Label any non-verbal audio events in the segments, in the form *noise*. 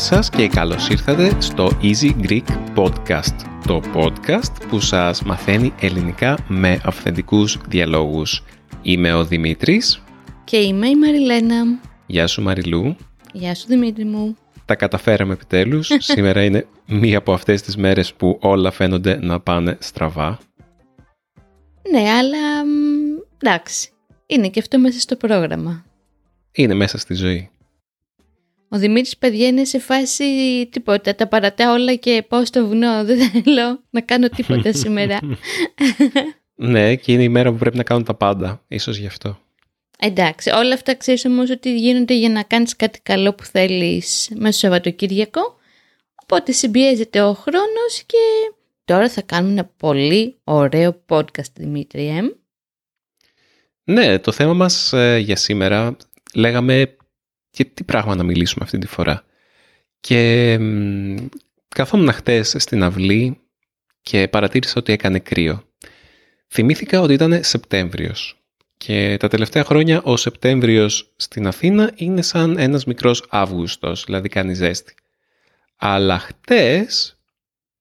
Γεια σας και καλώς ήρθατε στο Easy Greek Podcast, το podcast που σας μαθαίνει ελληνικά με αυθεντικούς διαλόγους. Είμαι ο Δημήτρης. Και είμαι η Μαριλένα. Γεια σου Μαριλού. Γεια σου Δημήτρη μου. Τα καταφέραμε επιτέλους. *laughs* Σήμερα είναι μία από αυτές τις μέρες που όλα φαίνονται να πάνε στραβά. Ναι, αλλά εντάξει. Είναι και αυτό μέσα στο πρόγραμμα. Είναι μέσα στη ζωή. Ο Δημήτρης παιδιά είναι σε φάση τίποτα. Τα παρατά όλα και πάω στο βουνό. Δεν θέλω να κάνω τίποτα *laughs* σήμερα. ναι, και είναι η μέρα που πρέπει να κάνω τα πάντα. Ίσως γι' αυτό. Εντάξει, όλα αυτά ξέρεις όμως ότι γίνονται για να κάνεις κάτι καλό που θέλεις μέσα στο Σαββατοκύριακο. Οπότε συμπιέζεται ο χρόνος και τώρα θα κάνουμε ένα πολύ ωραίο podcast, Δημήτρη. Ναι, το θέμα μας ε, για σήμερα λέγαμε για τι πράγμα να μιλήσουμε αυτή τη φορά. Και καθόμουν χτες στην αυλή και παρατήρησα ότι έκανε κρύο. Θυμήθηκα ότι ήταν Σεπτέμβριος και τα τελευταία χρόνια ο Σεπτέμβριος στην Αθήνα είναι σαν ένας μικρός Αύγουστος, δηλαδή κάνει ζέστη. Αλλά χτες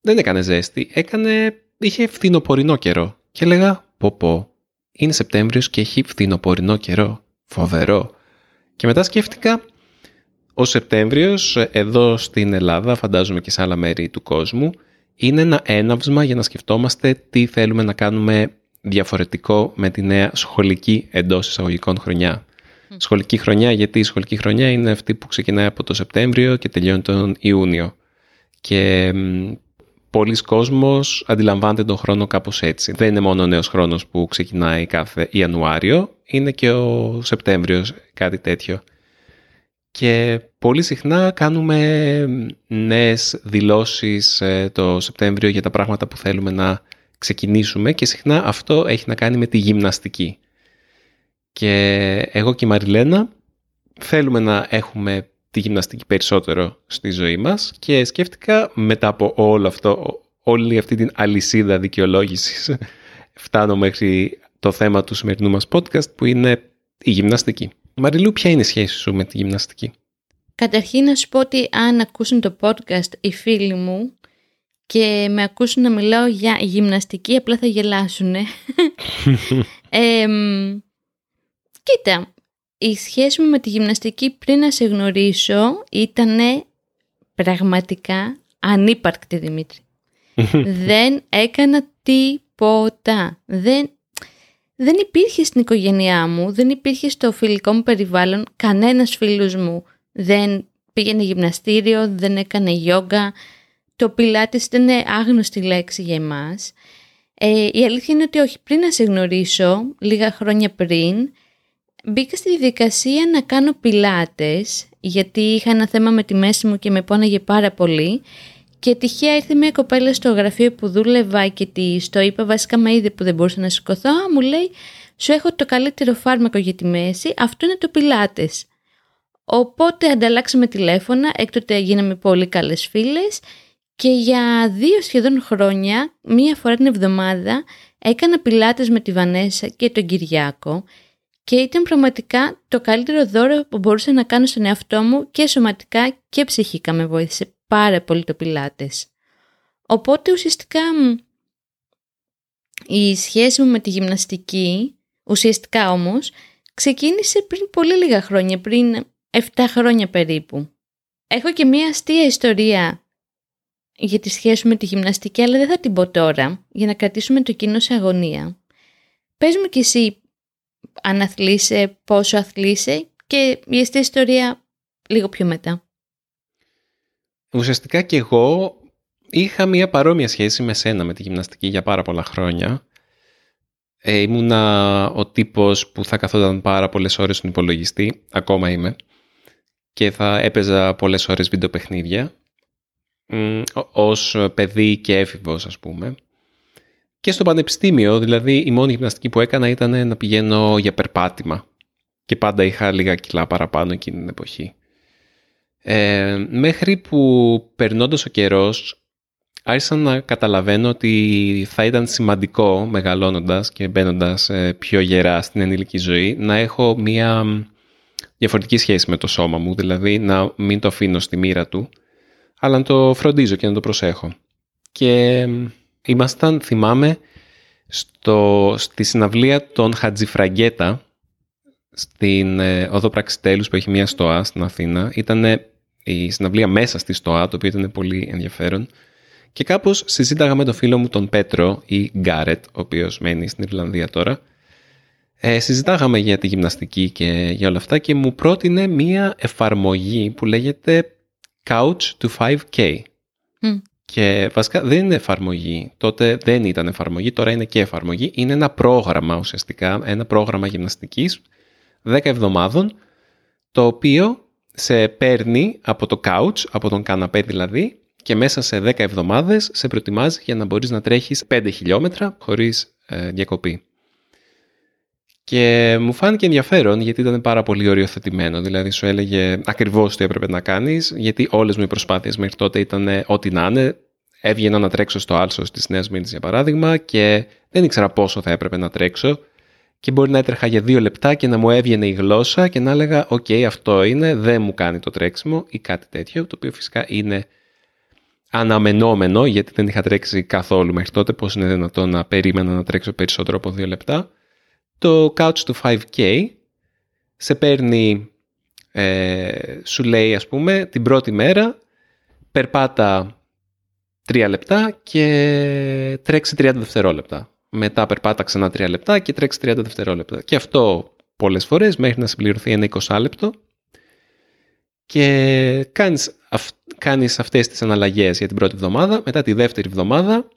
δεν έκανε ζέστη, έκανε, είχε φθινοπορεινό καιρό και έλεγα πω πω, είναι Σεπτέμβριος και έχει φθινοπορεινό καιρό, φοβερό. Και μετά σκέφτηκα, ο Σεπτέμβριος εδώ στην Ελλάδα, φαντάζομαι και σε άλλα μέρη του κόσμου, είναι ένα έναυσμα για να σκεφτόμαστε τι θέλουμε να κάνουμε διαφορετικό με τη νέα σχολική εντός εισαγωγικών χρονιά. Σχολική χρονιά, γιατί η σχολική χρονιά είναι αυτή που ξεκινάει από το Σεπτέμβριο και τελειώνει τον Ιούνιο. Και πολλοί κόσμος αντιλαμβάνεται τον χρόνο κάπως έτσι. Δεν είναι μόνο ο νέος χρόνος που ξεκινάει κάθε Ιανουάριο, είναι και ο Σεπτέμβριος κάτι τέτοιο. Και πολύ συχνά κάνουμε νέες δηλώσεις ε, το Σεπτέμβριο για τα πράγματα που θέλουμε να ξεκινήσουμε και συχνά αυτό έχει να κάνει με τη γυμναστική. Και εγώ και η Μαριλένα θέλουμε να έχουμε τη γυμναστική περισσότερο στη ζωή μας και σκέφτηκα μετά από όλο αυτό, όλη αυτή την αλυσίδα δικαιολόγησης *laughs* φτάνω μέχρι το θέμα του σημερινού μας podcast που είναι η γυμναστική. Μαριλού, ποια είναι η σχέση σου με τη γυμναστική; Καταρχήν να σου πω ότι αν ακούσουν το podcast οι φίλοι μου και με ακούσουν να μιλάω για γυμναστική απλά θα γελάσουν. *laughs* ε, κοίτα, η σχέση μου με τη γυμναστική πριν να σε γνωρίσω ήταν πραγματικά ανύπαρκτη Δημήτρη. *laughs* δεν έκανα τίποτα. Δεν, δεν υπήρχε στην οικογένειά μου, δεν υπήρχε στο φιλικό μου περιβάλλον κανένας φίλος μου. Δεν πήγαινε γυμναστήριο, δεν έκανε γιόγκα. Το πιλάτες ήταν άγνωστη λέξη για εμάς. Ε, η αλήθεια είναι ότι όχι, πριν να σε γνωρίσω, λίγα χρόνια πριν, Μπήκα στη διαδικασία να κάνω πιλάτες, γιατί είχα ένα θέμα με τη μέση μου και με πόναγε πάρα πολύ και τυχαία ήρθε μια κοπέλα στο γραφείο που δούλευα και τη το είπα βασικά με είδε που δεν μπορούσα να σηκωθώ, μου λέει σου έχω το καλύτερο φάρμακο για τη μέση, αυτό είναι το πιλάτες. Οπότε ανταλλάξαμε τηλέφωνα, έκτοτε γίναμε πολύ καλές φίλες. Και για δύο σχεδόν χρόνια, μία φορά την εβδομάδα, έκανα πιλάτες με τη Βανέσα και τον Κυριάκο και ήταν πραγματικά το καλύτερο δώρο που μπορούσα να κάνω στον εαυτό μου και σωματικά και ψυχικά με βοήθησε πάρα πολύ το πιλάτες. Οπότε ουσιαστικά η σχέση μου με τη γυμναστική, ουσιαστικά όμως, ξεκίνησε πριν πολύ λίγα χρόνια, πριν 7 χρόνια περίπου. Έχω και μία αστεία ιστορία για τη σχέση με τη γυμναστική, αλλά δεν θα την πω τώρα, για να κρατήσουμε το κοινό σε αγωνία. Πες μου κι εσύ αν αθλείσαι, πόσο αθλείσαι και η αστεία ιστορία λίγο πιο μετά. Ουσιαστικά και εγώ είχα μια παρόμοια σχέση με σένα με τη γυμναστική για πάρα πολλά χρόνια. Ε, ήμουνα ο τύπος που θα καθόταν πάρα πολλές ώρες στον υπολογιστή, ακόμα είμαι, και θα έπαιζα πολλές ώρες βιντεοπαιχνίδια, ως παιδί και έφηβος ας πούμε και στο πανεπιστήμιο, δηλαδή η μόνη γυμναστική που έκανα ήταν να πηγαίνω για περπάτημα και πάντα είχα λίγα κιλά παραπάνω εκείνη την εποχή. Ε, μέχρι που περνώντας ο καιρός άρχισα να καταλαβαίνω ότι θα ήταν σημαντικό μεγαλώνοντας και μπαίνοντας ε, πιο γερά στην ενήλικη ζωή να έχω μία διαφορετική σχέση με το σώμα μου, δηλαδή να μην το αφήνω στη μοίρα του, αλλά να το φροντίζω και να το προσέχω. Και ήμασταν, θυμάμαι, στο, στη συναυλία των Χατζιφραγκέτα, στην ε, Οδό Πραξιτέλους που έχει μια στοά στην Αθήνα. Ήταν η συναυλία μέσα στη στοά, το οποίο ήταν πολύ ενδιαφέρον. Και κάπως συζήταγα με τον φίλο μου τον Πέτρο ή Γκάρετ, ο οποίος μένει στην Ιρλανδία τώρα. Ε, συζητάγαμε για τη γυμναστική και για όλα αυτά και μου πρότεινε μία εφαρμογή που λέγεται Couch to 5K. Και βασικά δεν είναι εφαρμογή. Τότε δεν ήταν εφαρμογή, τώρα είναι και εφαρμογή. Είναι ένα πρόγραμμα ουσιαστικά, ένα πρόγραμμα γυμναστικής 10 εβδομάδων, το οποίο σε παίρνει από το couch, από τον καναπέ δηλαδή, και μέσα σε 10 εβδομάδες σε προετοιμάζει για να μπορείς να τρέχεις 5 χιλιόμετρα χωρίς ε, διακοπή. Και μου φάνηκε ενδιαφέρον γιατί ήταν πάρα πολύ οριοθετημένο. Δηλαδή σου έλεγε ακριβώς τι έπρεπε να κάνεις, γιατί όλες μου οι προσπάθειες μέχρι τότε ήταν ό,τι να είναι. Έβγαινα να τρέξω στο άλσο της Νέας Μήνης για παράδειγμα και δεν ήξερα πόσο θα έπρεπε να τρέξω και μπορεί να έτρεχα για δύο λεπτά και να μου έβγαινε η γλώσσα και να έλεγα «ΟΚ, αυτό είναι, δεν μου κάνει το τρέξιμο» ή κάτι τέτοιο, το οποίο φυσικά είναι αναμενόμενο γιατί δεν είχα τρέξει καθόλου μέχρι τότε, πώς είναι δυνατόν να περίμενα να τρέξω περισσότερο από δύο λεπτά. Το Couch to 5K σε παίρνει, ε, σου λέει ας πούμε την πρώτη μέρα περπάτα τρία λεπτά και τρέξει 30 δευτερόλεπτα μετά περπάτα ξανά 3 λεπτά και τρέξει 30 δευτερόλεπτα. Και αυτό πολλές φορές μέχρι να συμπληρωθεί ένα 20 λεπτό και κάνεις, αυ, κάνεις αυτές τις αναλλαγές για την πρώτη εβδομάδα, μετά τη δεύτερη εβδομάδα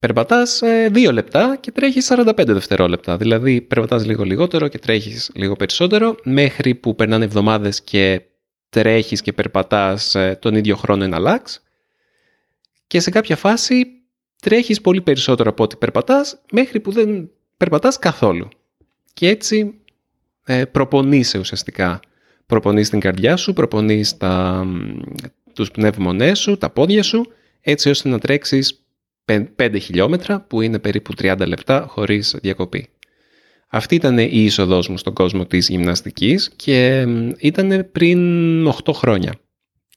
περπατάς 2 ε, λεπτά και τρέχεις 45 δευτερόλεπτα. Δηλαδή περπατάς λίγο λιγότερο και τρέχεις λίγο περισσότερο μέχρι που περνάνε εβδομάδες και τρέχεις και περπατάς ε, τον ίδιο χρόνο εναλλάξ και σε κάποια φάση τρέχεις πολύ περισσότερο από ό,τι περπατάς μέχρι που δεν περπατάς καθόλου. Και έτσι ε, προπονείσαι ουσιαστικά. Προπονείς την καρδιά σου, προπονείς τα, τους πνεύμονές σου, τα πόδια σου, έτσι ώστε να τρέξεις 5 χιλιόμετρα που είναι περίπου 30 λεπτά χωρίς διακοπή. Αυτή ήταν η είσοδός μου στον κόσμο της γυμναστικής και ήταν πριν 8 χρόνια.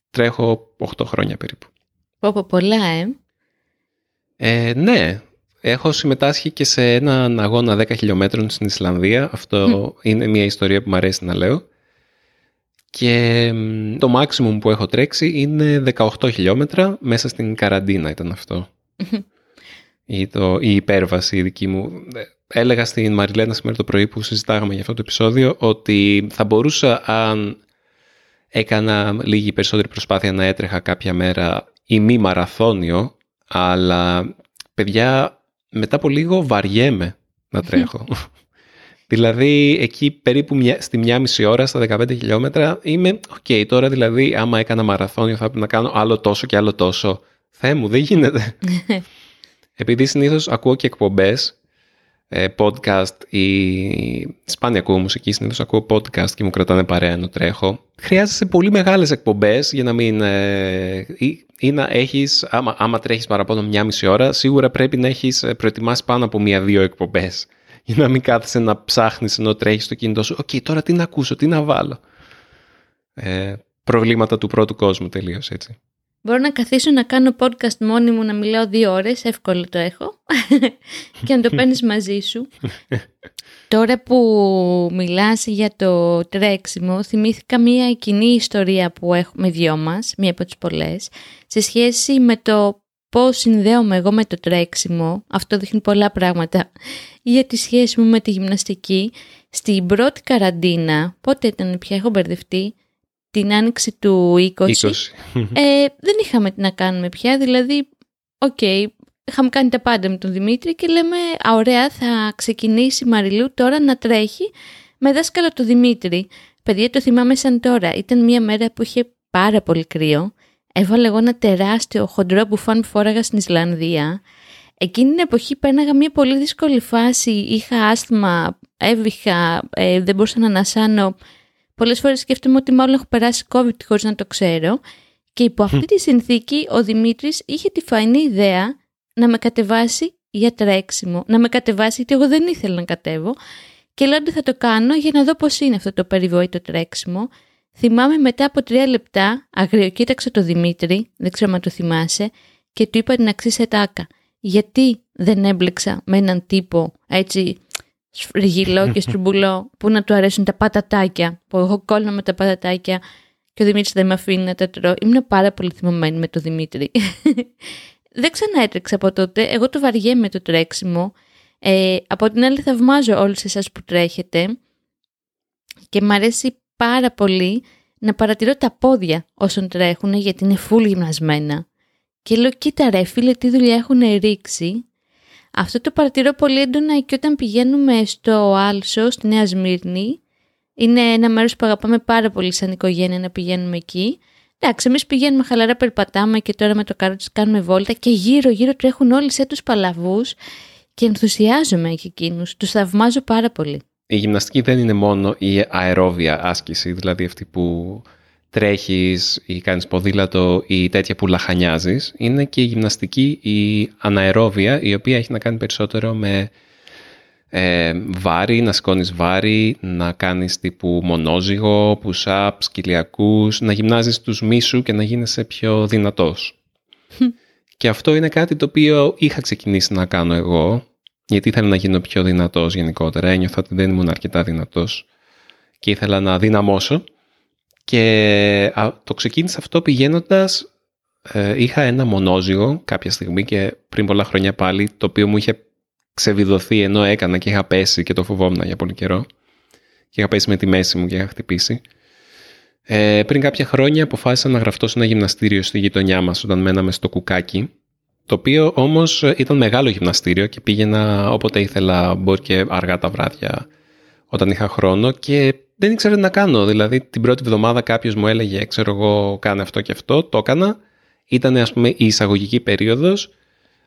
Τρέχω 8 χρόνια περίπου. Πω πολλά, ε. Ε, ναι, έχω συμμετάσχει και σε έναν αγώνα 10 χιλιόμετρων στην Ισλανδία. Αυτό είναι μια ιστορία που μου αρέσει να λέω. Και το maximum που έχω τρέξει είναι 18 χιλιόμετρα μέσα στην καραντίνα ήταν αυτό. Ή το, η υπέρβαση δική μου. Έλεγα στην Μαριλένα σήμερα το πρωί που συζητάγαμε για αυτό το επεισόδιο ότι θα μπορούσα αν έκανα λίγη περισσότερη προσπάθεια να έτρεχα κάποια μέρα ημιμαραθώνιο αλλά, παιδιά, μετά από λίγο βαριέμαι να τρέχω. *laughs* δηλαδή, εκεί περίπου μια, στη μία μισή ώρα, στα 15 χιλιόμετρα, είμαι, οκ, τώρα δηλαδή, άμα έκανα μαραθώνιο θα πρέπει να κάνω άλλο τόσο και άλλο τόσο. Θεέ μου, δεν γίνεται. *laughs* Επειδή συνήθως ακούω και εκπομπές ε, podcast ή σπάνια ακούω μουσική, συνήθως ακούω podcast και μου κρατάνε παρέα ενώ τρέχω. Χρειάζεσαι πολύ μεγάλες εκπομπές για να μην... Ε, ή, ή, να έχεις, άμα, άμα τρέχεις παραπάνω μια μισή ώρα, σίγουρα πρέπει να έχεις ε, προετοιμάσει πάνω από μία-δύο εκπομπές. Για να μην κάθεσαι να ψάχνεις ενώ τρέχεις το κινητό σου. Οκ, τώρα τι να ακούσω, τι να βάλω. Ε, προβλήματα του πρώτου κόσμου τελείως έτσι. Μπορώ να καθίσω να κάνω podcast μόνη μου, να μιλάω δύο ώρες, εύκολο το έχω, *laughs* και να το παίρνεις μαζί σου. *laughs* Τώρα που μιλάς για το τρέξιμο, θυμήθηκα μία κοινή ιστορία που έχουμε δυο μας, μία από τις πολλές, σε σχέση με το πώς συνδέομαι εγώ με το τρέξιμο. Αυτό δείχνει πολλά πράγματα για τη σχέση μου με τη γυμναστική. Στην πρώτη καραντίνα, πότε ήταν πια, έχω μπερδευτεί, την άνοιξη του 20, 20. Ε, δεν είχαμε τι να κάνουμε πια, δηλαδή, OK, okay, είχαμε κάνει τα πάντα με τον Δημήτρη και λέμε, α, ωραία, θα ξεκινήσει η Μαριλού τώρα να τρέχει με δάσκαλο τον Δημήτρη. Παιδιά, το θυμάμαι σαν τώρα, ήταν μια μέρα που είχε πάρα πολύ κρύο, έβαλα εγώ ένα τεράστιο χοντρό μπουφάν που φόραγα στην Ισλανδία, Εκείνη την εποχή πέρναγα μια πολύ δύσκολη φάση, είχα άσθημα, έβηχα, ε, δεν μπορούσα να ανασάνω, Πολλές φορές σκέφτομαι ότι μάλλον έχω περάσει COVID χωρίς να το ξέρω και υπό αυτή τη συνθήκη ο Δημήτρης είχε τη φαϊνή ιδέα να με κατεβάσει για τρέξιμο, να με κατεβάσει γιατί εγώ δεν ήθελα να κατέβω Και λέω ότι θα το κάνω για να δω πώς είναι αυτό το περιβόητο τρέξιμο. Θυμάμαι μετά από τρία λεπτά, αγριοκοίταξα το Δημήτρη, δεν ξέρω αν το θυμάσαι, και του είπα την αξίσε τάκα. Γιατί δεν έμπλεξα με έναν τύπο έτσι σφριγγυλό και στρουμπουλό που να του αρέσουν τα πατατάκια, που εγώ κόλλω με τα πατατάκια και ο Δημήτρης δεν με αφήνει να τα τρώω. Ήμουν πάρα πολύ θυμωμένη με τον Δημήτρη. *laughs* δεν ξανά έτρεξα από τότε. Εγώ το βαριέμαι το τρέξιμο. Ε, από την άλλη θαυμάζω όλους εσάς που τρέχετε και μ' αρέσει πάρα πολύ να παρατηρώ τα πόδια όσων τρέχουν γιατί είναι φουλ γυμνασμένα. Και λέω κοίτα ρε φίλε τι δουλειά έχουν ρίξει. Αυτό το παρατηρώ πολύ έντονα και όταν πηγαίνουμε στο Άλσο, στη Νέα Σμύρνη. Είναι ένα μέρος που αγαπάμε πάρα πολύ σαν οικογένεια να πηγαίνουμε εκεί. Εντάξει, εμείς πηγαίνουμε χαλαρά, περπατάμε και τώρα με το καρότσι κάνουμε βόλτα και γύρω-γύρω τρέχουν όλοι σε τους παλαβούς και ενθουσιάζομαι για εκείνους. Τους θαυμάζω πάρα πολύ. Η γυμναστική δεν είναι μόνο η αερόβια άσκηση, δηλαδή αυτή που τρέχεις ή κάνεις ποδήλατο ή τέτοια που λαχανιάζεις. Είναι και η γυμναστική, η αναερόβια, η οποία έχει να κάνει περισσότερο με ε, βάρη, να σηκώνεις βάρη, να κάνεις τύπου μονόζυγο, push-ups, κοιλιακούς, να γυμνάζεις τους μίσου και να γίνεσαι πιο δυνατός. και αυτό είναι κάτι το οποίο είχα ξεκινήσει να κάνω εγώ, γιατί ήθελα να γίνω πιο δυνατός γενικότερα. Ένιωθα ότι δεν ήμουν αρκετά δυνατός και ήθελα να δυναμώσω. Και το ξεκίνησα αυτό πηγαίνοντας, ε, είχα ένα μονόζυγο κάποια στιγμή και πριν πολλά χρόνια πάλι, το οποίο μου είχε ξεβιδωθεί ενώ έκανα και είχα πέσει και το φοβόμουν για πολύ καιρό. Και είχα πέσει με τη μέση μου και είχα χτυπήσει. Ε, πριν κάποια χρόνια αποφάσισα να γραφτώ σε ένα γυμναστήριο στη γειτονιά μας όταν μέναμε στο Κουκάκι. Το οποίο όμως ήταν μεγάλο γυμναστήριο και πήγαινα όποτε ήθελα, μπορεί και αργά τα βράδια όταν είχα χρόνο και δεν ήξερα τι να κάνω. Δηλαδή την πρώτη εβδομάδα κάποιος μου έλεγε, ξέρω εγώ, κάνε αυτό και αυτό, το έκανα. Ήταν ας πούμε η εισαγωγική περίοδος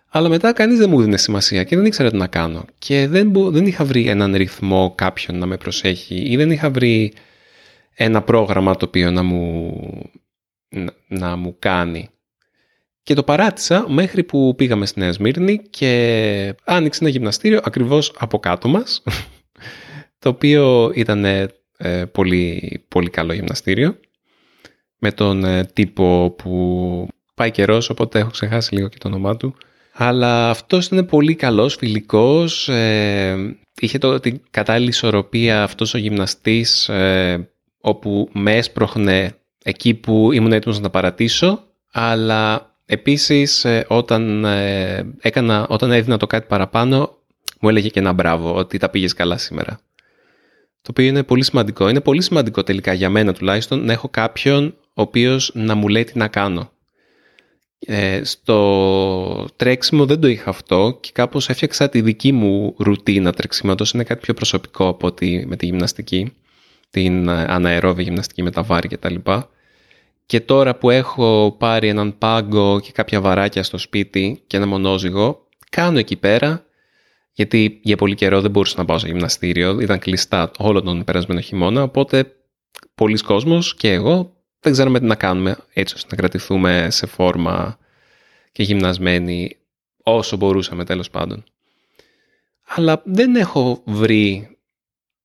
αλλά μετά κανείς δεν μου δίνει σημασία και δεν ήξερα τι να κάνω. Και δεν, δεν είχα βρει έναν ρυθμό κάποιον να με προσέχει ή δεν είχα βρει ένα πρόγραμμα το οποίο να μου, να, μου κάνει. Και το παράτησα μέχρι που πήγαμε στη Νέα Σμύρνη και άνοιξε ένα γυμναστήριο ακριβώς από κάτω μας, *laughs* το οποίο ήταν ε, πολύ, πολύ καλό γυμναστήριο, με τον ε, τύπο που πάει καιρός, οπότε έχω ξεχάσει λίγο και το όνομά του, αλλά αυτός ήταν πολύ καλός, φιλικός, ε, είχε το, την κατάλληλη ισορροπία αυτός ο γυμναστής ε, όπου με έσπροχνε εκεί που ήμουν έτοιμος να τα παρατήσω, αλλά επίσης ε, όταν, ε, έκανα, όταν έδινα το κάτι παραπάνω μου έλεγε και ένα μπράβο ότι τα πήγες καλά σήμερα. Το οποίο είναι πολύ σημαντικό. Είναι πολύ σημαντικό τελικά για μένα τουλάχιστον να έχω κάποιον ο οποίος να μου λέει τι να κάνω. Ε, στο τρέξιμο δεν το είχα αυτό και κάπως έφτιαξα τη δική μου ρουτίνα τρεξίματος. Είναι κάτι πιο προσωπικό από ότι με τη γυμναστική, την ε, αναερόβια γυμναστική με τα βάρη κτλ. Και, και τώρα που έχω πάρει έναν πάγκο και κάποια βαράκια στο σπίτι και ένα μονόζυγο, κάνω εκεί πέρα, γιατί για πολύ καιρό δεν μπορούσα να πάω σε γυμναστήριο, ήταν κλειστά όλο τον περασμένο χειμώνα, οπότε πολλοί κόσμος και εγώ δεν ξέρουμε τι να κάνουμε έτσι ώστε να κρατηθούμε σε φόρμα και γυμνασμένοι όσο μπορούσαμε τέλος πάντων. Αλλά δεν έχω βρει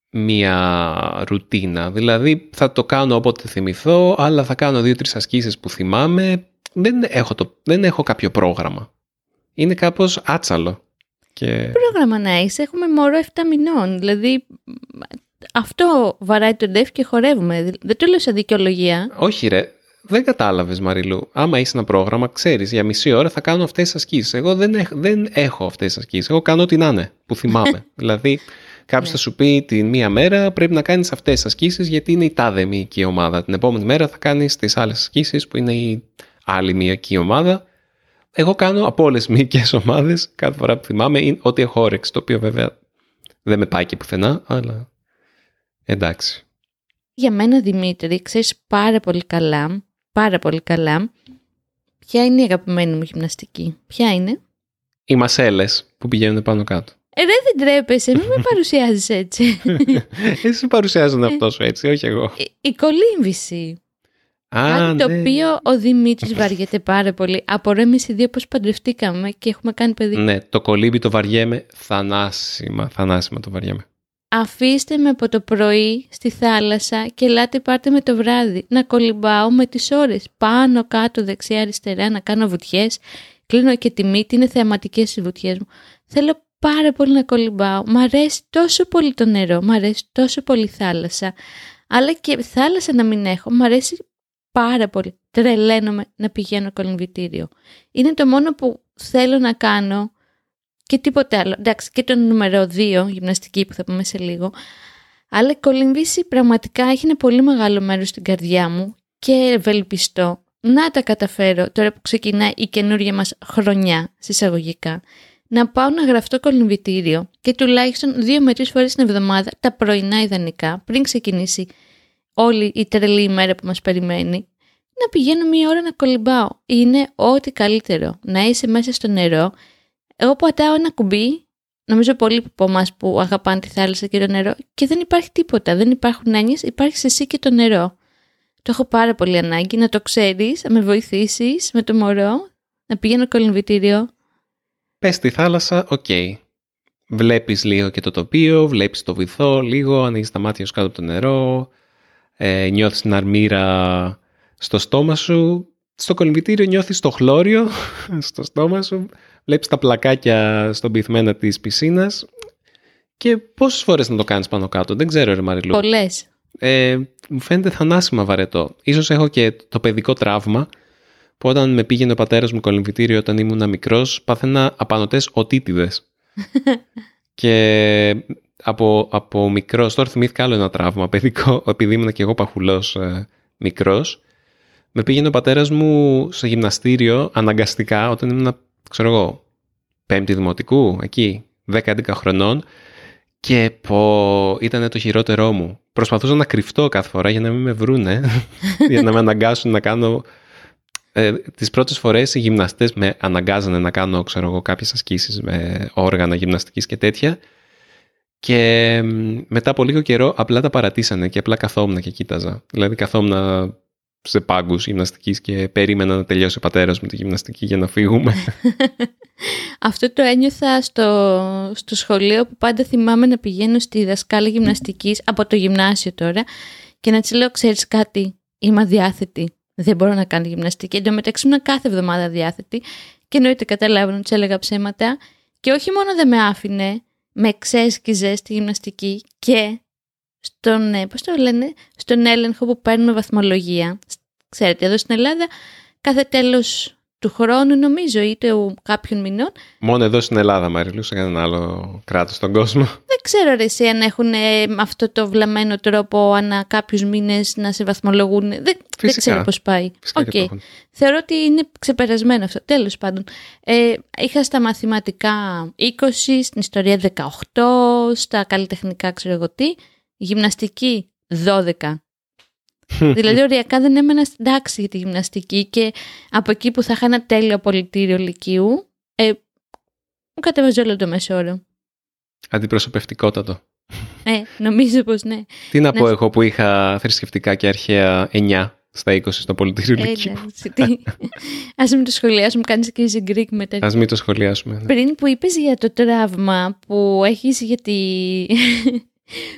μία ρουτίνα. Δηλαδή θα το κάνω όποτε θυμηθώ, αλλά θα κάνω δύο-τρεις ασκήσεις που θυμάμαι. Δεν έχω, το, δεν έχω κάποιο πρόγραμμα. Είναι κάπως άτσαλο. Και... Πρόγραμμα να είσαι, έχουμε μωρό 7 μηνών. Δηλαδή αυτό βαράει τον ντεφ και χορεύουμε. Δεν το λέω σαν δικαιολογία. Όχι, ρε. Δεν κατάλαβες, Μαριλού. Άμα είσαι ένα πρόγραμμα, ξέρεις, για μισή ώρα θα κάνω αυτές τις ασκήσεις. Εγώ δεν, έχ, δεν έχω αυτές τις ασκήσεις. Εγώ κάνω ό,τι να είναι, που θυμάμαι. *laughs* δηλαδή, κάποιος θα σου πει την μία μέρα πρέπει να κάνεις αυτές τις ασκήσεις γιατί είναι η τάδε μυϊκή ομάδα. Την επόμενη μέρα θα κάνεις τις άλλες ασκήσεις που είναι η άλλη μυϊκή ομάδα. Εγώ κάνω από όλες τις μυϊκές ομάδες κάθε φορά που θυμάμαι ό,τι έχω όρεξη. Το οποίο βέβαια δεν με πάει και πουθενά, αλλά Εντάξει. Για μένα, Δημήτρη, ξέρεις πάρα πολύ καλά, πάρα πολύ καλά, ποια είναι η αγαπημένη μου γυμναστική. Ποια είναι; Οι μασέλες που πηγαίνουν πάνω κάτω. Ε, δεν τρέπεσαι, μην με *laughs* παρουσιάζεις έτσι. Εσύ παρουσιάζουν αυτό σου έτσι, όχι εγώ. Η, η κολύμβηση. Α, Κάτι το ναι. οποίο ο Δημήτρης βαριέται πάρα πολύ. Απορώ εμείς οι δύο πώς παντρευτήκαμε και έχουμε κάνει παιδί. Ναι, το κολύμπι το βαριέμαι θανάσιμα, θανάσιμα το βαριέμαι. αφήστε με από το πρωί στη θάλασσα και ελάτε πάρτε με το βράδυ. Να κολυμπάω με τις ώρες. Πάνω, κάτω, δεξιά, αριστερά, να κάνω βουτιές. Κλείνω και τη μύτη, είναι θεαματικές οι βουτιές μου. Θέλω πάρα πολύ να κολυμπάω. Μ' αρέσει τόσο πολύ το νερό, μ' αρέσει τόσο πολύ η θάλασσα. Αλλά και θάλασσα να μην έχω, μ' αρέσει πάρα πολύ. Τρελαίνομαι να πηγαίνω κολυμβητήριο. Είναι το μόνο που θέλω να κάνω και τίποτε άλλο. Εντάξει, και το νούμερο 2, γυμναστική που θα πούμε σε λίγο. Αλλά η κολυμβήση πραγματικά έχει ένα πολύ μεγάλο μέρος στην καρδιά μου και ευελπιστώ να τα καταφέρω τώρα που ξεκινάει η καινούργια μας χρονιά, συσσαγωγικά, να πάω να γραφτώ κολυμβητήριο και τουλάχιστον δύο με τρεις φορές την εβδομάδα, τα πρωινά ιδανικά, πριν ξεκινήσει όλη η τρελή ημέρα που μας περιμένει, να πηγαίνω μία ώρα να κολυμπάω. Είναι ό,τι καλύτερο. Να είσαι μέσα στο νερό. Εγώ πατάω ένα κουμπί, νομίζω πολλοί από εμάς που αγαπάνε τη θάλασσα και το νερό, και δεν υπάρχει τίποτα. Δεν υπάρχουν έννοιες, υπάρχει εσύ και το νερό. Το έχω πάρα πολύ ανάγκη να το ξέρεις, να με βοηθήσεις με το μωρό, να πηγαίνω κολυμβητήριο. Πες στη θάλασσα, OK. Okay. Βλέπεις λίγο και το τοπίο, βλέπεις το βυθό λίγο, ανοίγεις τα μάτια σου κάτω από το νερό, ε, νιώθεις την αρμύρα στο στόμα σου. Στο κολυμβητήριο νιώθεις το χλώριο *laughs* στο στόμα σου, βλέπεις τα πλακάκια στον πυθμένα της πισίνας και πόσες φορές να το κάνεις πάνω κάτω, δεν ξέρω ρε Μαριλού. Πολλές. Ε, μου φαίνεται θανάσιμα βαρετό. Ίσως έχω και το παιδικό τραύμα που όταν με πήγαινε ο πατέρας μου κολυμβητήριο όταν ήμουν μικρός πάθαινα απανοτές οτίτιδες. *laughs* και από, από μικρός, τώρα θυμήθηκα άλλο ένα τραύμα παιδικό, επειδή ήμουν και εγώ παχουλός ε, μικρός. Με πήγαινε ο πατέρας μου σε γυμναστήριο αναγκαστικά όταν ήμουν, ξέρω εγώ, πέμπτη δημοτικού, εκεί, 10-11 χρονών και πω ήταν το χειρότερό μου. Προσπαθούσα να κρυφτώ κάθε φορά για να μην με βρούνε, *laughs* για να με αναγκάσουν να κάνω... Ε, τις πρώτες φορές οι γυμναστές με αναγκάζανε να κάνω, ξέρω εγώ, κάποιες ασκήσεις με όργανα γυμναστικής και τέτοια και μετά από λίγο καιρό απλά τα παρατήσανε και απλά καθόμουν και κοίταζα. Δηλαδή καθόμουν σε πάγκους γυμναστικής και περίμενα να τελειώσει ο πατέρας μου τη γυμναστική για να φύγουμε. *laughs* Αυτό το ένιωθα στο, στο σχολείο που πάντα θυμάμαι να πηγαίνω στη δασκάλα γυμναστικής από το γυμνάσιο τώρα και να της λέω ξέρεις κάτι, είμαι αδιάθετη, δεν μπορώ να κάνω γυμναστική. Εν τω μεταξύ ήμουν κάθε εβδομάδα διάθετη και εννοείται καταλάβαινε, της έλεγα ψέματα και όχι μόνο δεν με άφηνε, με ξέσκιζε στη γυμναστική και στον, ε, πώς το λένε, στον έλεγχο που παίρνουμε βαθμολογία. Ξέρετε, εδώ στην Ελλάδα κάθε τέλος του χρόνου νομίζω είτε κάποιων μηνών. Μόνο εδώ στην Ελλάδα, Μαριλού, σε κανένα άλλο κράτος στον κόσμο. Δεν ξέρω ρε εσύ αν έχουν ε, αυτό το βλαμμένο τρόπο ανά κάποιους μήνες να σε βαθμολογούν. Δεν, δεν ξέρω πώς πάει. Okay. Θεωρώ ότι είναι ξεπερασμένο αυτό. Τέλος πάντων. Ε, είχα στα μαθηματικά 20, στην ιστορία 18, στα καλλιτεχνικά ξέρω εγώ τι, γυμναστική 12 *laughs* δηλαδή, οριακά δεν έμενα στην τάξη για τη γυμναστική και από εκεί που θα είχα ένα τέλειο πολιτήριο λυκείου, ε, μου κατέβαζε όλο το μεσόρο. Αντιπροσωπευτικότατο. Ε, νομίζω πως ναι. Τι να, πω εγώ που είχα θρησκευτικά και αρχαία 9 στα 20 στο πολιτήριο ε, λυκείου. Α *laughs* μην το σχολιάσουμε, κάνεις και easy Greek μετά. Α μην το σχολιάσουμε. Ναι. Πριν που είπες για το τραύμα που έχεις για τη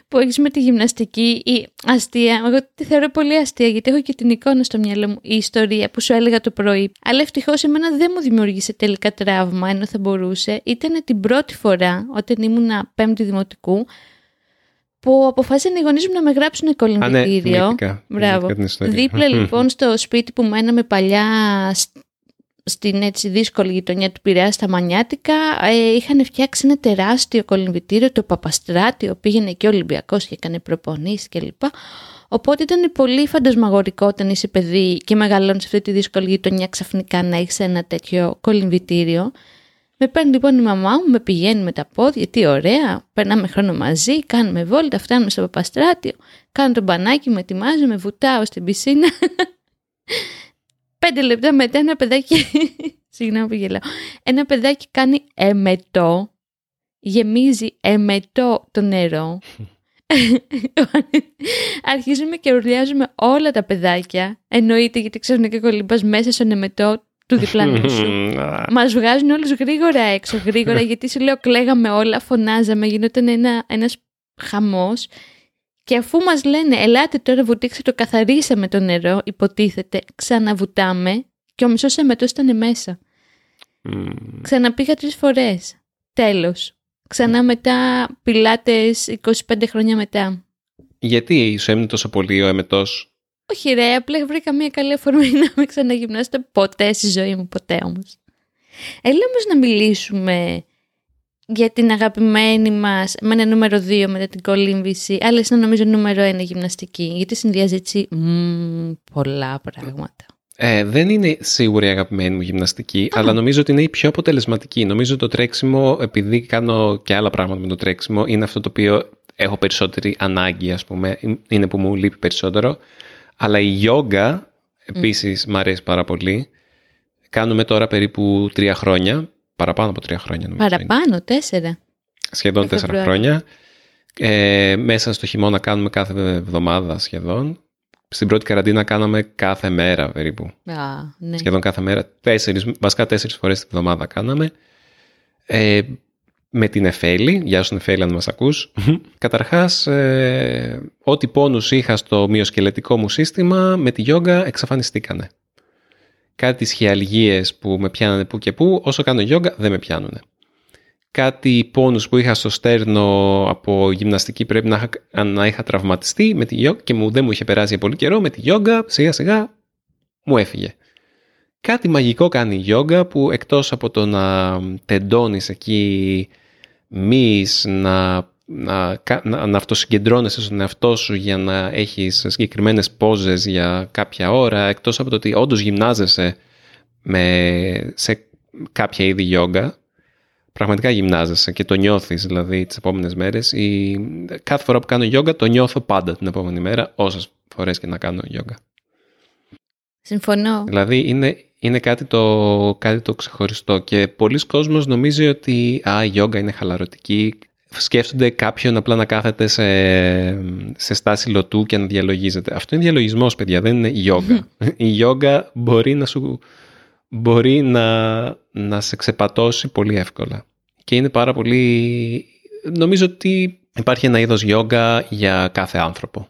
που έχεις με τη γυμναστική ή αστεία. Εγώ τη θεωρώ πολύ αστεία γιατί έχω και την εικόνα στο μυαλό μου, η ιστορία που σου έλεγα το πρωί. Αλλά ευτυχώς εμένα δεν μου δημιούργησε τελικά τραύμα ενώ θα μπορούσε. Ήταν την πρώτη φορά όταν ήμουν πέμπτη δημοτικού που αποφάσισαν οι γονείς μου να με γράψουν κολυμπητήριο. Ναι, Μπράβο. Δίπλα λοιπόν στο σπίτι που μέναμε παλιά στην έτσι δύσκολη γειτονιά του Πειραιά στα Μανιάτικα ε, είχαν φτιάξει ένα τεράστιο κολυμβητήριο, το Παπαστράτιο, πήγαινε και ο Ολυμπιακός και έκανε προπονήσεις κλπ. Οπότε ήταν πολύ φαντασμαγορικό όταν είσαι παιδί και μεγαλώνεις σε αυτή τη δύσκολη γειτονιά ξαφνικά να έχεις ένα τέτοιο κολυμβητήριο. Με παίρνει λοιπόν η μαμά μου, με πηγαίνει με τα πόδια, τι ωραία, περνάμε χρόνο μαζί, κάνουμε βόλτα, φτάνουμε στο Παπαστράτιο, κάνω τον μπανάκι, με ετοιμάζω, με βουτάω στην πισίνα. Πέντε λεπτά μετά ένα παιδάκι, *laughs* συγγνώμη που γελάω, ένα παιδάκι κάνει εμετό, γεμίζει εμετό το νερό. *laughs* Αρχίζουμε και ουρλιάζουμε όλα τα παιδάκια, εννοείται γιατί ξαφνικά κολυμπάς μέσα στον εμετό του διπλανού σου. *laughs* Μας βγάζουν όλους γρήγορα έξω, γρήγορα, γιατί σου λέω κλαίγαμε όλα, φωνάζαμε, γινόταν ένα, ένας χαμός και αφού μας λένε ελάτε τώρα βουτήξτε το καθαρίσαμε το νερό, υποτίθεται, ξαναβουτάμε και ο μισός εμετός ήταν μέσα. Μμμ. Ξαναπήγα τρεις φορές. Τέλος. Ξανά μετά πιλάτες 25 χρόνια μετά. Γιατί σου έμεινε τόσο πολύ ο εμετός; Όχι ρε, απλά βρήκα μια καλή αφορμή *laughs* να μην ξαναγυμνάσω ποτέ στη ζωή μου, ποτέ όμως. Έλα όμως να μιλήσουμε για την αγαπημένη μας, με ένα νούμερο 2 μετά την κολύμβηση, αλλά είναι νομίζω νούμερο 1 γυμναστική, γιατί συνδυάζει έτσι μμμ, πολλά πράγματα. Ε, δεν είναι σίγουρη η αγαπημένη μου γυμναστική, αλλά νομίζω ότι είναι η πιο αποτελεσματική. Νομίζω το τρέξιμο, επειδή κάνω και άλλα πράγματα με το τρέξιμο, είναι αυτό το οποίο έχω περισσότερη ανάγκη, ας πούμε, είναι που μου λείπει περισσότερο. Αλλά η γιόγκα, επίσης, μ' αρέσει πάρα πολύ. Κάνουμε τώρα περίπου τρία χρόνια, παραπάνω από τρία χρόνια νομίζω. είναι. Παραπάνω, τέσσερα. Σχεδόν Το τέσσερα Φεβρουάριο. χρόνια. Ε, μέσα στο χειμώνα κάνουμε κάθε εβδομάδα σχεδόν. Στην πρώτη καραντίνα κάναμε κάθε μέρα περίπου. Α, ναι. Σχεδόν κάθε μέρα. Τέσσερις, βασικά τέσσερις φορές τη εβδομάδα κάναμε. Ε, με την Εφέλη, γεια σου Εφέλη αν μας ακούς. Καταρχάς, ε, ό,τι πόνους είχα στο μυοσκελετικό μου σύστημα, με τη γιόγκα εξαφανιστήκανε. Κάτι σχιαλγίες που με πιάνανε που και που, όσο κάνω γιόγκα δεν με πιάνουνε. Κάτι πόνους που είχα στο στέρνο από γυμναστική πρέπει να είχα, να είχα τραυματιστεί με τη γιόγκα και μου, δεν μου είχε περάσει για πολύ καιρό με τη γιόγκα, σιγά σιγά μου έφυγε. Κάτι μαγικό κάνει η γιόγκα που εκτός από το να τεντώνεις εκεί μυς, να, να, κα- να, να αυτοσυγκεντρώνεσαι στον εαυτό σου για να έχεις συγκεκριμένες πόζες για κάποια ώρα, εκτός από το ότι όντως γυμνάζεσαι με, σε κάποια είδη γιόγκα, πραγματικά γυμνάζεσαι και το νιώθεις δηλαδή τις επόμενες μέρες. Η, κάθε φορά που κάνω γιόγκα το νιώθω πάντα την επόμενη μέρα, όσες φορές και να κάνω γιόγκα. Συμφωνώ. Δηλαδή είναι, είναι κάτι, το, κάτι το ξεχωριστό και πολλοί κόσμος νομίζει ότι α, η γιόγκα είναι χαλαρωτική. Σκέφτονται κάποιον απλά να κάθεται σε, σε στάση λωτού και να διαλογίζεται. Αυτό είναι διαλογισμός, παιδιά, δεν είναι γιόγκα. η γιόγκα μπορεί να σου μπορεί να, να σε ξεπατώσει πολύ εύκολα. Και είναι πάρα πολύ... Νομίζω ότι υπάρχει ένα είδος γιόγκα για κάθε άνθρωπο.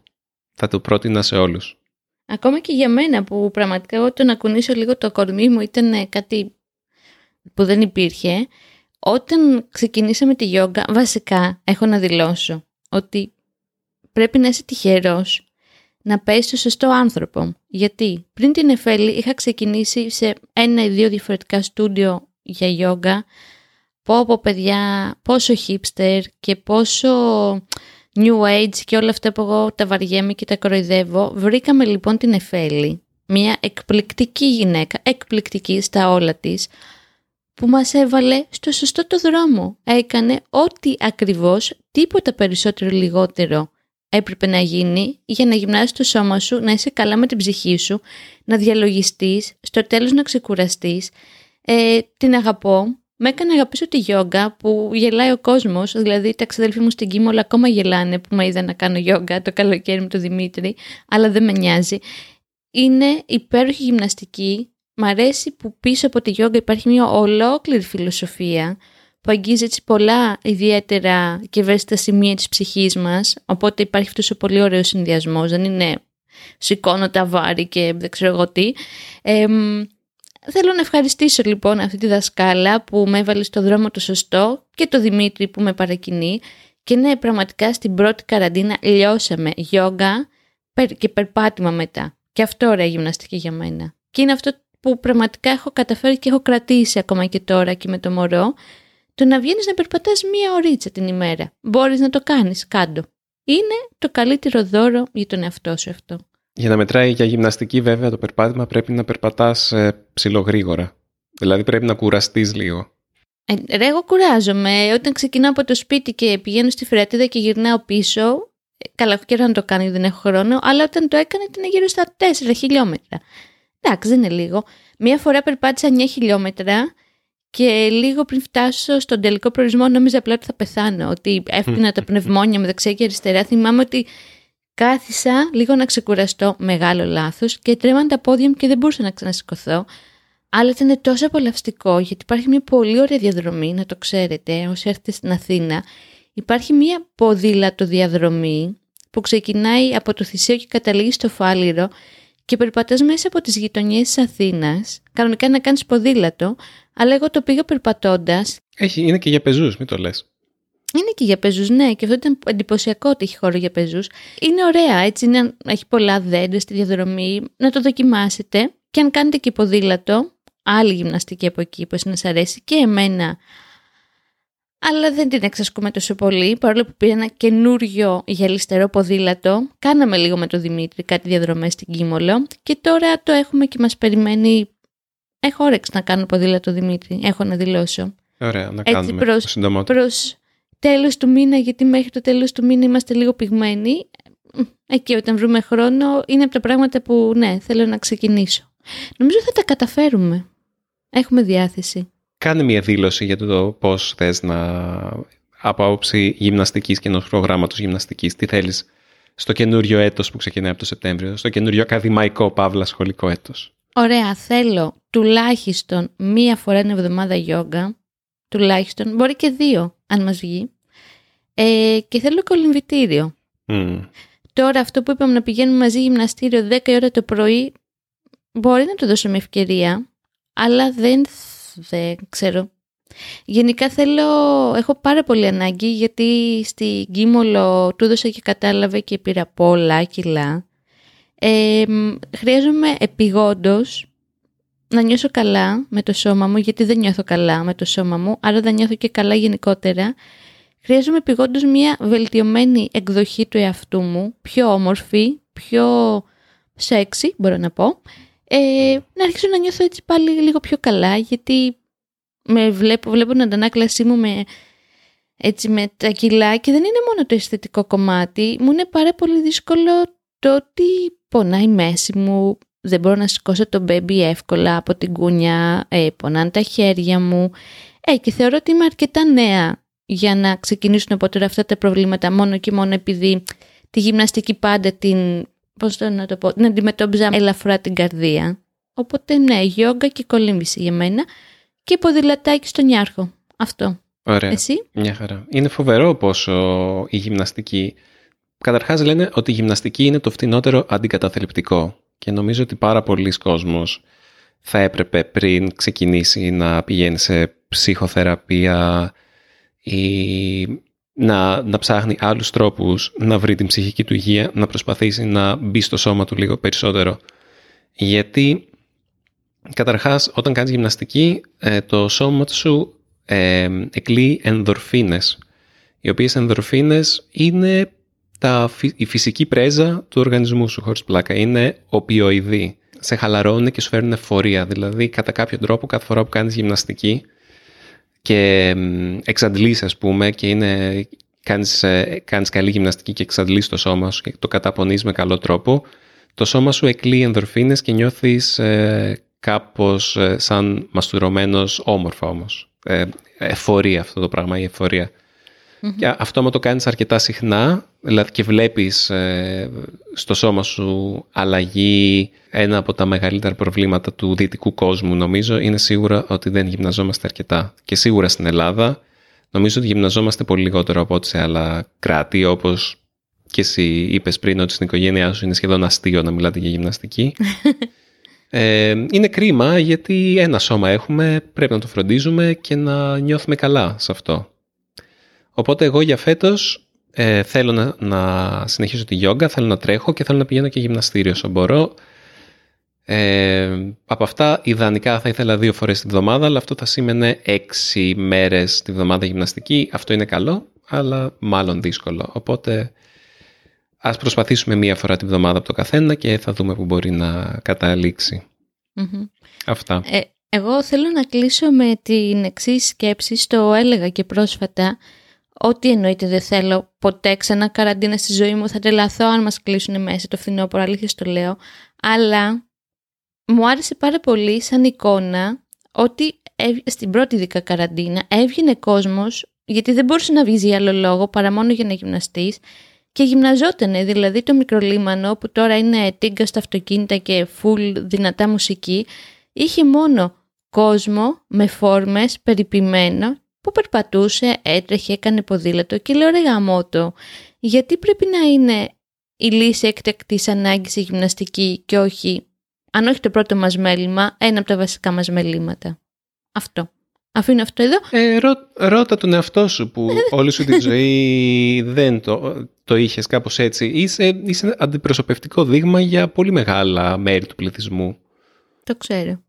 Θα το πρότεινα σε όλους. Ακόμα και για μένα που πραγματικά εγώ το να κουνήσω λίγο το κορμί μου ήταν ε, κάτι που δεν υπήρχε. Όταν ξεκινήσαμε τη γιόγκα, βασικά έχω να δηλώσω ότι πρέπει να είσαι τυχερός να πέσει στο σωστό άνθρωπο. Γιατί πριν την Εφέλη είχα ξεκινήσει σε ένα ή δύο διαφορετικά στούντιο για γιόγκα. Πω από παιδιά πόσο hipster και πόσο new age και όλα αυτά που εγώ τα βαριέμαι και τα κοροϊδεύω. Βρήκαμε λοιπόν την Εφέλη, μια εκπληκτική γυναίκα, εκπληκτική στα όλα της, που μας έβαλε στο σωστό το δρόμο. Έκανε ό,τι ακριβώς, τίποτα περισσότερο ή λιγότερο έπρεπε να γίνει για να γυμνάσεις το σώμα σου, να είσαι καλά με την ψυχή σου, να διαλογιστείς, στο τέλος να ξεκουραστείς. Ε, την αγαπώ. Με έκανε να αγαπήσω τη γιόγκα που γελάει ο κόσμος, δηλαδή τα ξαδέλφια μου στην Κίμολα ακόμα γελάνε που με είδα να κάνω γιόγκα το καλοκαίρι με τον Δημήτρη, αλλά δεν με νοιάζει. Είναι υπέροχη γυμναστική, μ' αρέσει που πίσω από τη γιόγκα υπάρχει μια ολόκληρη φιλοσοφία που αγγίζει έτσι πολλά ιδιαίτερα και ευαίσθητα σημεία της ψυχής μας, οπότε υπάρχει αυτός ο πολύ ωραίος συνδυασμός, δεν είναι σηκώνω τα βάρη και δεν ξέρω εγώ τι. Εμ, θέλω να ευχαριστήσω λοιπόν αυτή τη δασκάλα που με έβαλε στο δρόμο το σωστό και το Δημήτρη που με παρακινεί και ναι πραγματικά στην πρώτη καραντίνα λιώσαμε γιόγκα περ- και περπάτημα μετά. Και αυτό ωραία γυμναστική για μένα. Και είναι αυτό που πραγματικά έχω καταφέρει και έχω κρατήσει ακόμα και τώρα και με το μωρό, το να βγαίνεις να περπατάς μία ωρίτσα την ημέρα. Μπορείς να το κάνεις, κάντο. Είναι το καλύτερο δώρο για τον εαυτό σου αυτό. Για να μετράει για γυμναστική βέβαια το περπάτημα πρέπει να περπατάς ε, ψιλογρήγορα. Δηλαδή πρέπει να κουραστείς λίγο. Ε, ρε, εγώ κουράζομαι. Όταν ξεκινάω από το σπίτι και πηγαίνω στη φρετίδα και γυρνάω πίσω, ε, καλά, έχω καιρό να το κάνω γιατί δεν έχω χρόνο, αλλά όταν το έκανα ήταν γύρω στα 4 χιλιόμετρα. Εντάξει, δεν είναι λίγο. Μία φορά περπάτησα 9 χιλιόμετρα και λίγο πριν φτάσω στον τελικό προορισμό νόμιζα απλά ότι θα πεθάνω, ότι έφτιανα τα *laughs* πνευμόνια με δεξιά και αριστερά. Θυμάμαι ότι κάθισα λίγο να ξεκουραστώ, μεγάλο λάθος και τρέμαν τα πόδια μου και δεν μπορούσα να ξανασηκωθώ. Αλλά ήταν τόσο απολαυστικό γιατί υπάρχει μια πολύ ωραία διαδρομή, να το ξέρετε, όσοι έρθετε στην Αθήνα. υπάρχει μία ποδήλατο διαδρομή που ξεκινάει από το Θησίο και καταλήγει στο Φάληρο και περπατάς μέσα από τις γειτονιές της Αθήνας, κανονικά να κάνεις ποδήλατο, αλλά εγώ το πήγα περπατώντας. Έχει, είναι και για πεζούς, μην το λες. Είναι και για πεζούς, ναι, και αυτό ήταν εντυπωσιακό ότι έχει χώρο για πεζούς. Είναι ωραία, έτσι, είναι, έχει πολλά δέντρα στη διαδρομή, να το δοκιμάσετε. Και αν κάνετε και ποδήλατο, άλλη γυμναστική από εκεί που να σας αρέσει και εμένα αλλά δεν την εξασκούμε τόσο πολύ, παρόλο που πήρα ένα καινούριο γυαλιστερό ποδήλατο. Κάναμε λίγο με τον Δημήτρη κάτι διαδρομές στην Κίμολο και τώρα το έχουμε και μας περιμένει... Έχω όρεξη να κάνω ποδήλατο Δημήτρη, έχω να δηλώσω. Ωραία, να Έτσι, κάνουμε προς, προς τέλος του μήνα, γιατί μέχρι το τέλος του μήνα είμαστε λίγο πυγμένοι. Εκεί όταν βρούμε χρόνο είναι από τα πράγματα που ναι, θέλω να ξεκινήσω. Νομίζω θα τα καταφέρουμε. Έχουμε διάθεση. Κάνε μια δήλωση για το πώς θες να... Από άποψη γυμναστικής και ενός προγράμματος γυμναστικής, τι θέλεις στο καινούριο έτος που ξεκινάει από το Σεπτέμβριο, στο καινούριο ακαδημαϊκό παύλα σχολικό έτος. Ωραία, θέλω τουλάχιστον μία φορά την εβδομάδα γιόγκα, τουλάχιστον, μπορεί και δύο αν μας βγει, ε, και θέλω κολυμβητήριο. Τώρα αυτό που είπαμε να πηγαίνουμε μαζί γυμναστήριο 10 ώρα το πρωί, μπορεί να το δώσω με ευκαιρία, αλλά δεν δεν ξέρω. Γενικά θέλω, έχω πάρα πολύ ανάγκη γιατί στην Κίμολο του έδωσα και κατάλαβε και πήρα πολλά κιλά. Ε, χρειάζομαι επιγόντως να νιώσω καλά με το σώμα μου γιατί δεν νιώθω καλά με το σώμα μου άρα δεν νιώθω και καλά γενικότερα. Χρειάζομαι επιγόντως μια βελτιωμένη εκδοχή του εαυτού μου, πιο όμορφη, πιο σεξι μπορώ να πω ε, να αρχίσω να νιώθω έτσι πάλι λίγο πιο καλά γιατί με βλέπω, βλέπω την αντανάκλασή μου με, έτσι με τα κιλά και δεν είναι μόνο το αισθητικό κομμάτι. Μου είναι πάρα πολύ δύσκολο το ότι πονάει η μέση μου δεν μπορώ να σηκώσω το μπέμπι εύκολα από την κούνια ε, πονάνε τα χέρια μου. Ε, και θεωρώ ότι είμαι αρκετά νέα για να ξεκινήσουν από τώρα αυτά τα προβλήματα μόνο και μόνο επειδή τη γυμναστική πάντα την πώς το να το πω, να αντιμετώπιζα ελαφρά την καρδία. Οπότε ναι, γιόγκα και κολύμβηση για μένα και ποδηλατάκι στον Ιάρχο. Αυτό. Ωραία. Εσύ; Μια χαρά. Είναι φοβερό πόσο η γυμναστική... Καταρχάς λένε ότι η γυμναστική είναι το φτηνότερο αντικαταθλιπτικό και νομίζω ότι πάρα πολλοί κόσμος θα έπρεπε πριν ξεκινήσει να πηγαίνει σε ψυχοθεραπεία ή να, να ψάχνει άλλους τρόπους να βρει την ψυχική του υγεία, να προσπαθήσει να μπει στο σώμα του λίγο περισσότερο. Γιατί καταρχάς όταν κάνεις γυμναστική ε, το σώμα σου ε, εκλείει ενδορφίνες οι οποίες ενδορφίνες είναι τα, η φυσική πρέζα του οργανισμού σου χωρίς πλάκα. Είναι οπιοειδή. Σε χαλαρώνουν και σου φέρνουν εφορία. Δηλαδή κατά κάποιο τρόπο κάθε φορά που κάνεις γυμναστική και εξαντλείς ας πούμε και είναι, κάνεις, ε, κάνεις καλή γυμναστική και εξαντλείς το σώμα σου και το καταπονείς με καλό τρόπο, το σώμα σου εκλείει ενδορφίνες και νιώθεις ε, κάπως ε, σαν μαστουρωμένος όμορφα όμως. Ε, εφορία αυτό το πράγμα, η εφορία. Και αυτό άμα το κάνεις αρκετά συχνά, δηλαδή και βλέπεις ε, στο σώμα σου αλλαγή, ένα από τα μεγαλύτερα προβλήματα του δυτικού κόσμου νομίζω, είναι σίγουρα ότι δεν γυμναζόμαστε αρκετά. Και σίγουρα στην Ελλάδα, νομίζω ότι γυμναζόμαστε πολύ λιγότερο από ό,τι σε άλλα κράτη, όπως και εσύ είπες πριν ότι στην οικογένειά σου είναι σχεδόν αστείο να μιλάτε για γυμναστική. *laughs* Ε, είναι κρίμα γιατί ένα σώμα έχουμε, πρέπει να το φροντίζουμε και να νιώθουμε καλά σε αυτό. Οπότε εγώ για φέτος ε, θέλω να, να συνεχίσω τη γιόγκα, θέλω να τρέχω και θέλω να πηγαίνω και γυμναστήριο όσο μπορώ. Ε, από αυτά ιδανικά θα ήθελα δύο φορές τη βδομάδα, αλλά αυτό θα σήμαινε έξι μέρες τη βδομάδα γυμναστική. Αυτό είναι καλό, αλλά μάλλον δύσκολο. Οπότε ας προσπαθήσουμε μία φορά τη βδομάδα από το καθένα και θα δούμε που μπορεί να καταληξει Αυτά. Ε, εγώ θέλω να κλείσω με την εξής σκέψη, στο έλεγα και πρόσφατα, Ό,τι εννοείται δεν θέλω ποτέ ξανά καραντίνα στη ζωή μου. Θα τρελαθώ αν μας κλείσουν μέσα το φθινόπωρο, αλήθεια το λέω. Αλλά μου άρεσε πάρα πολύ σαν εικόνα ότι στην πρώτη δίκα καραντίνα έβγαινε κόσμος γιατί δεν μπορούσε να βγει για άλλο λόγο παρά μόνο για να γυμναστείς και γυμναζότανε, δηλαδή το μικρολίμανο που τώρα είναι τίγκα στα αυτοκίνητα και full δυνατά μουσική είχε μόνο κόσμο με φόρμες περιποιημένο που περπατούσε, έτρεχε, έκανε ποδήλατο και λέω ρε γαμότο, γιατί πρέπει να είναι η λύση έκτακτης ανάγκης η γυμναστική και όχι, αν όχι το πρώτο μας μέλημα, ένα από τα βασικά μας μελήματα. Αυτό. Αφήνω αυτό εδώ. Ε, ρώ, ρώτα τον εαυτό σου που *laughs* όλη σου τη ζωή δεν το, το είχες κάπως έτσι. Είσαι, είσαι αντιπροσωπευτικό δείγμα για πολύ μεγάλα μέρη του πληθυσμού. Το ξέρω.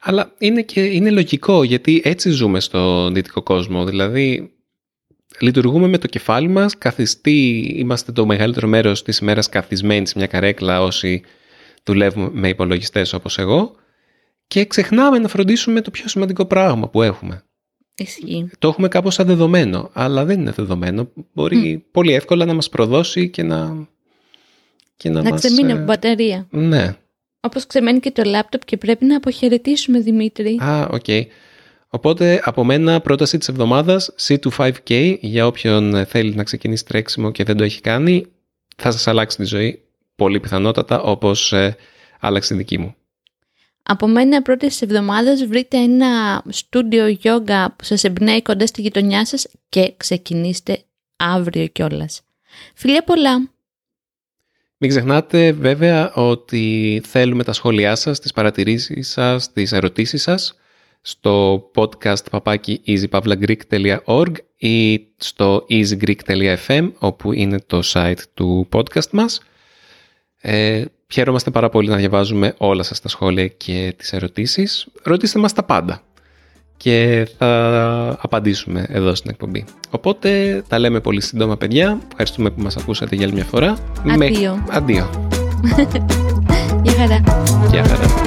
Αλλά είναι, και, είναι λογικό γιατί έτσι ζούμε στον δυτικό κόσμο. Δηλαδή λειτουργούμε με το κεφάλι μας, καθιστή, είμαστε το μεγαλύτερο μέρος της ημέρας καθισμένοι σε μια καρέκλα όσοι δουλεύουμε με υπολογιστές όπως εγώ και ξεχνάμε να φροντίσουμε το πιο σημαντικό πράγμα που έχουμε. Ισχύει. Το έχουμε κάπως σαν δεδομένο, αλλά δεν είναι δεδομένο. Μπορεί πολύ εύκολα να μας προδώσει και να... Και να, Να μας, ξεμείνει ε, από μπαταρία. Ναι. Όπως ξεμένει και το λάπτοπ και πρέπει να αποχαιρετήσουμε Δημήτρη. Α, οκ. Οπότε από μένα πρόταση της εβδομάδας C25K για όποιον θέλει να ξεκινήσει τρέξιμο και δεν το έχει κάνει θα σας αλλάξει τη ζωή πολύ πιθανότατα όπως ε, άλλαξε τη δική μου. Από μένα πρώτη της εβδομάδας βρείτε ένα στούντιο γιόγκα που σας εμπνέει κοντά στη γειτονιά σας και ξεκινήστε αύριο κιόλας. Φιλιά πολλά! Μην ξεχνάτε βέβαια ότι θέλουμε τα σχόλιά σας, τις παρατηρήσεις σας, τις ερωτήσεις σας στο podcast παπάκι easypavlagreek.org ή στο easygreek.fm όπου είναι το site του podcast μας. Ε, χαίρομαστε πάρα πολύ να διαβάζουμε όλα σας τα σχόλια και τις ερωτήσεις. Ρωτήστε μας τα πάντα και θα απαντήσουμε εδώ στην εκπομπή. Οπότε τα λέμε πολύ σύντομα παιδιά. Ευχαριστούμε που μας ακούσατε για άλλη μια φορά. Αντίο. Αντίο. *laughs* Γεια χαρά! Γεια χαρά.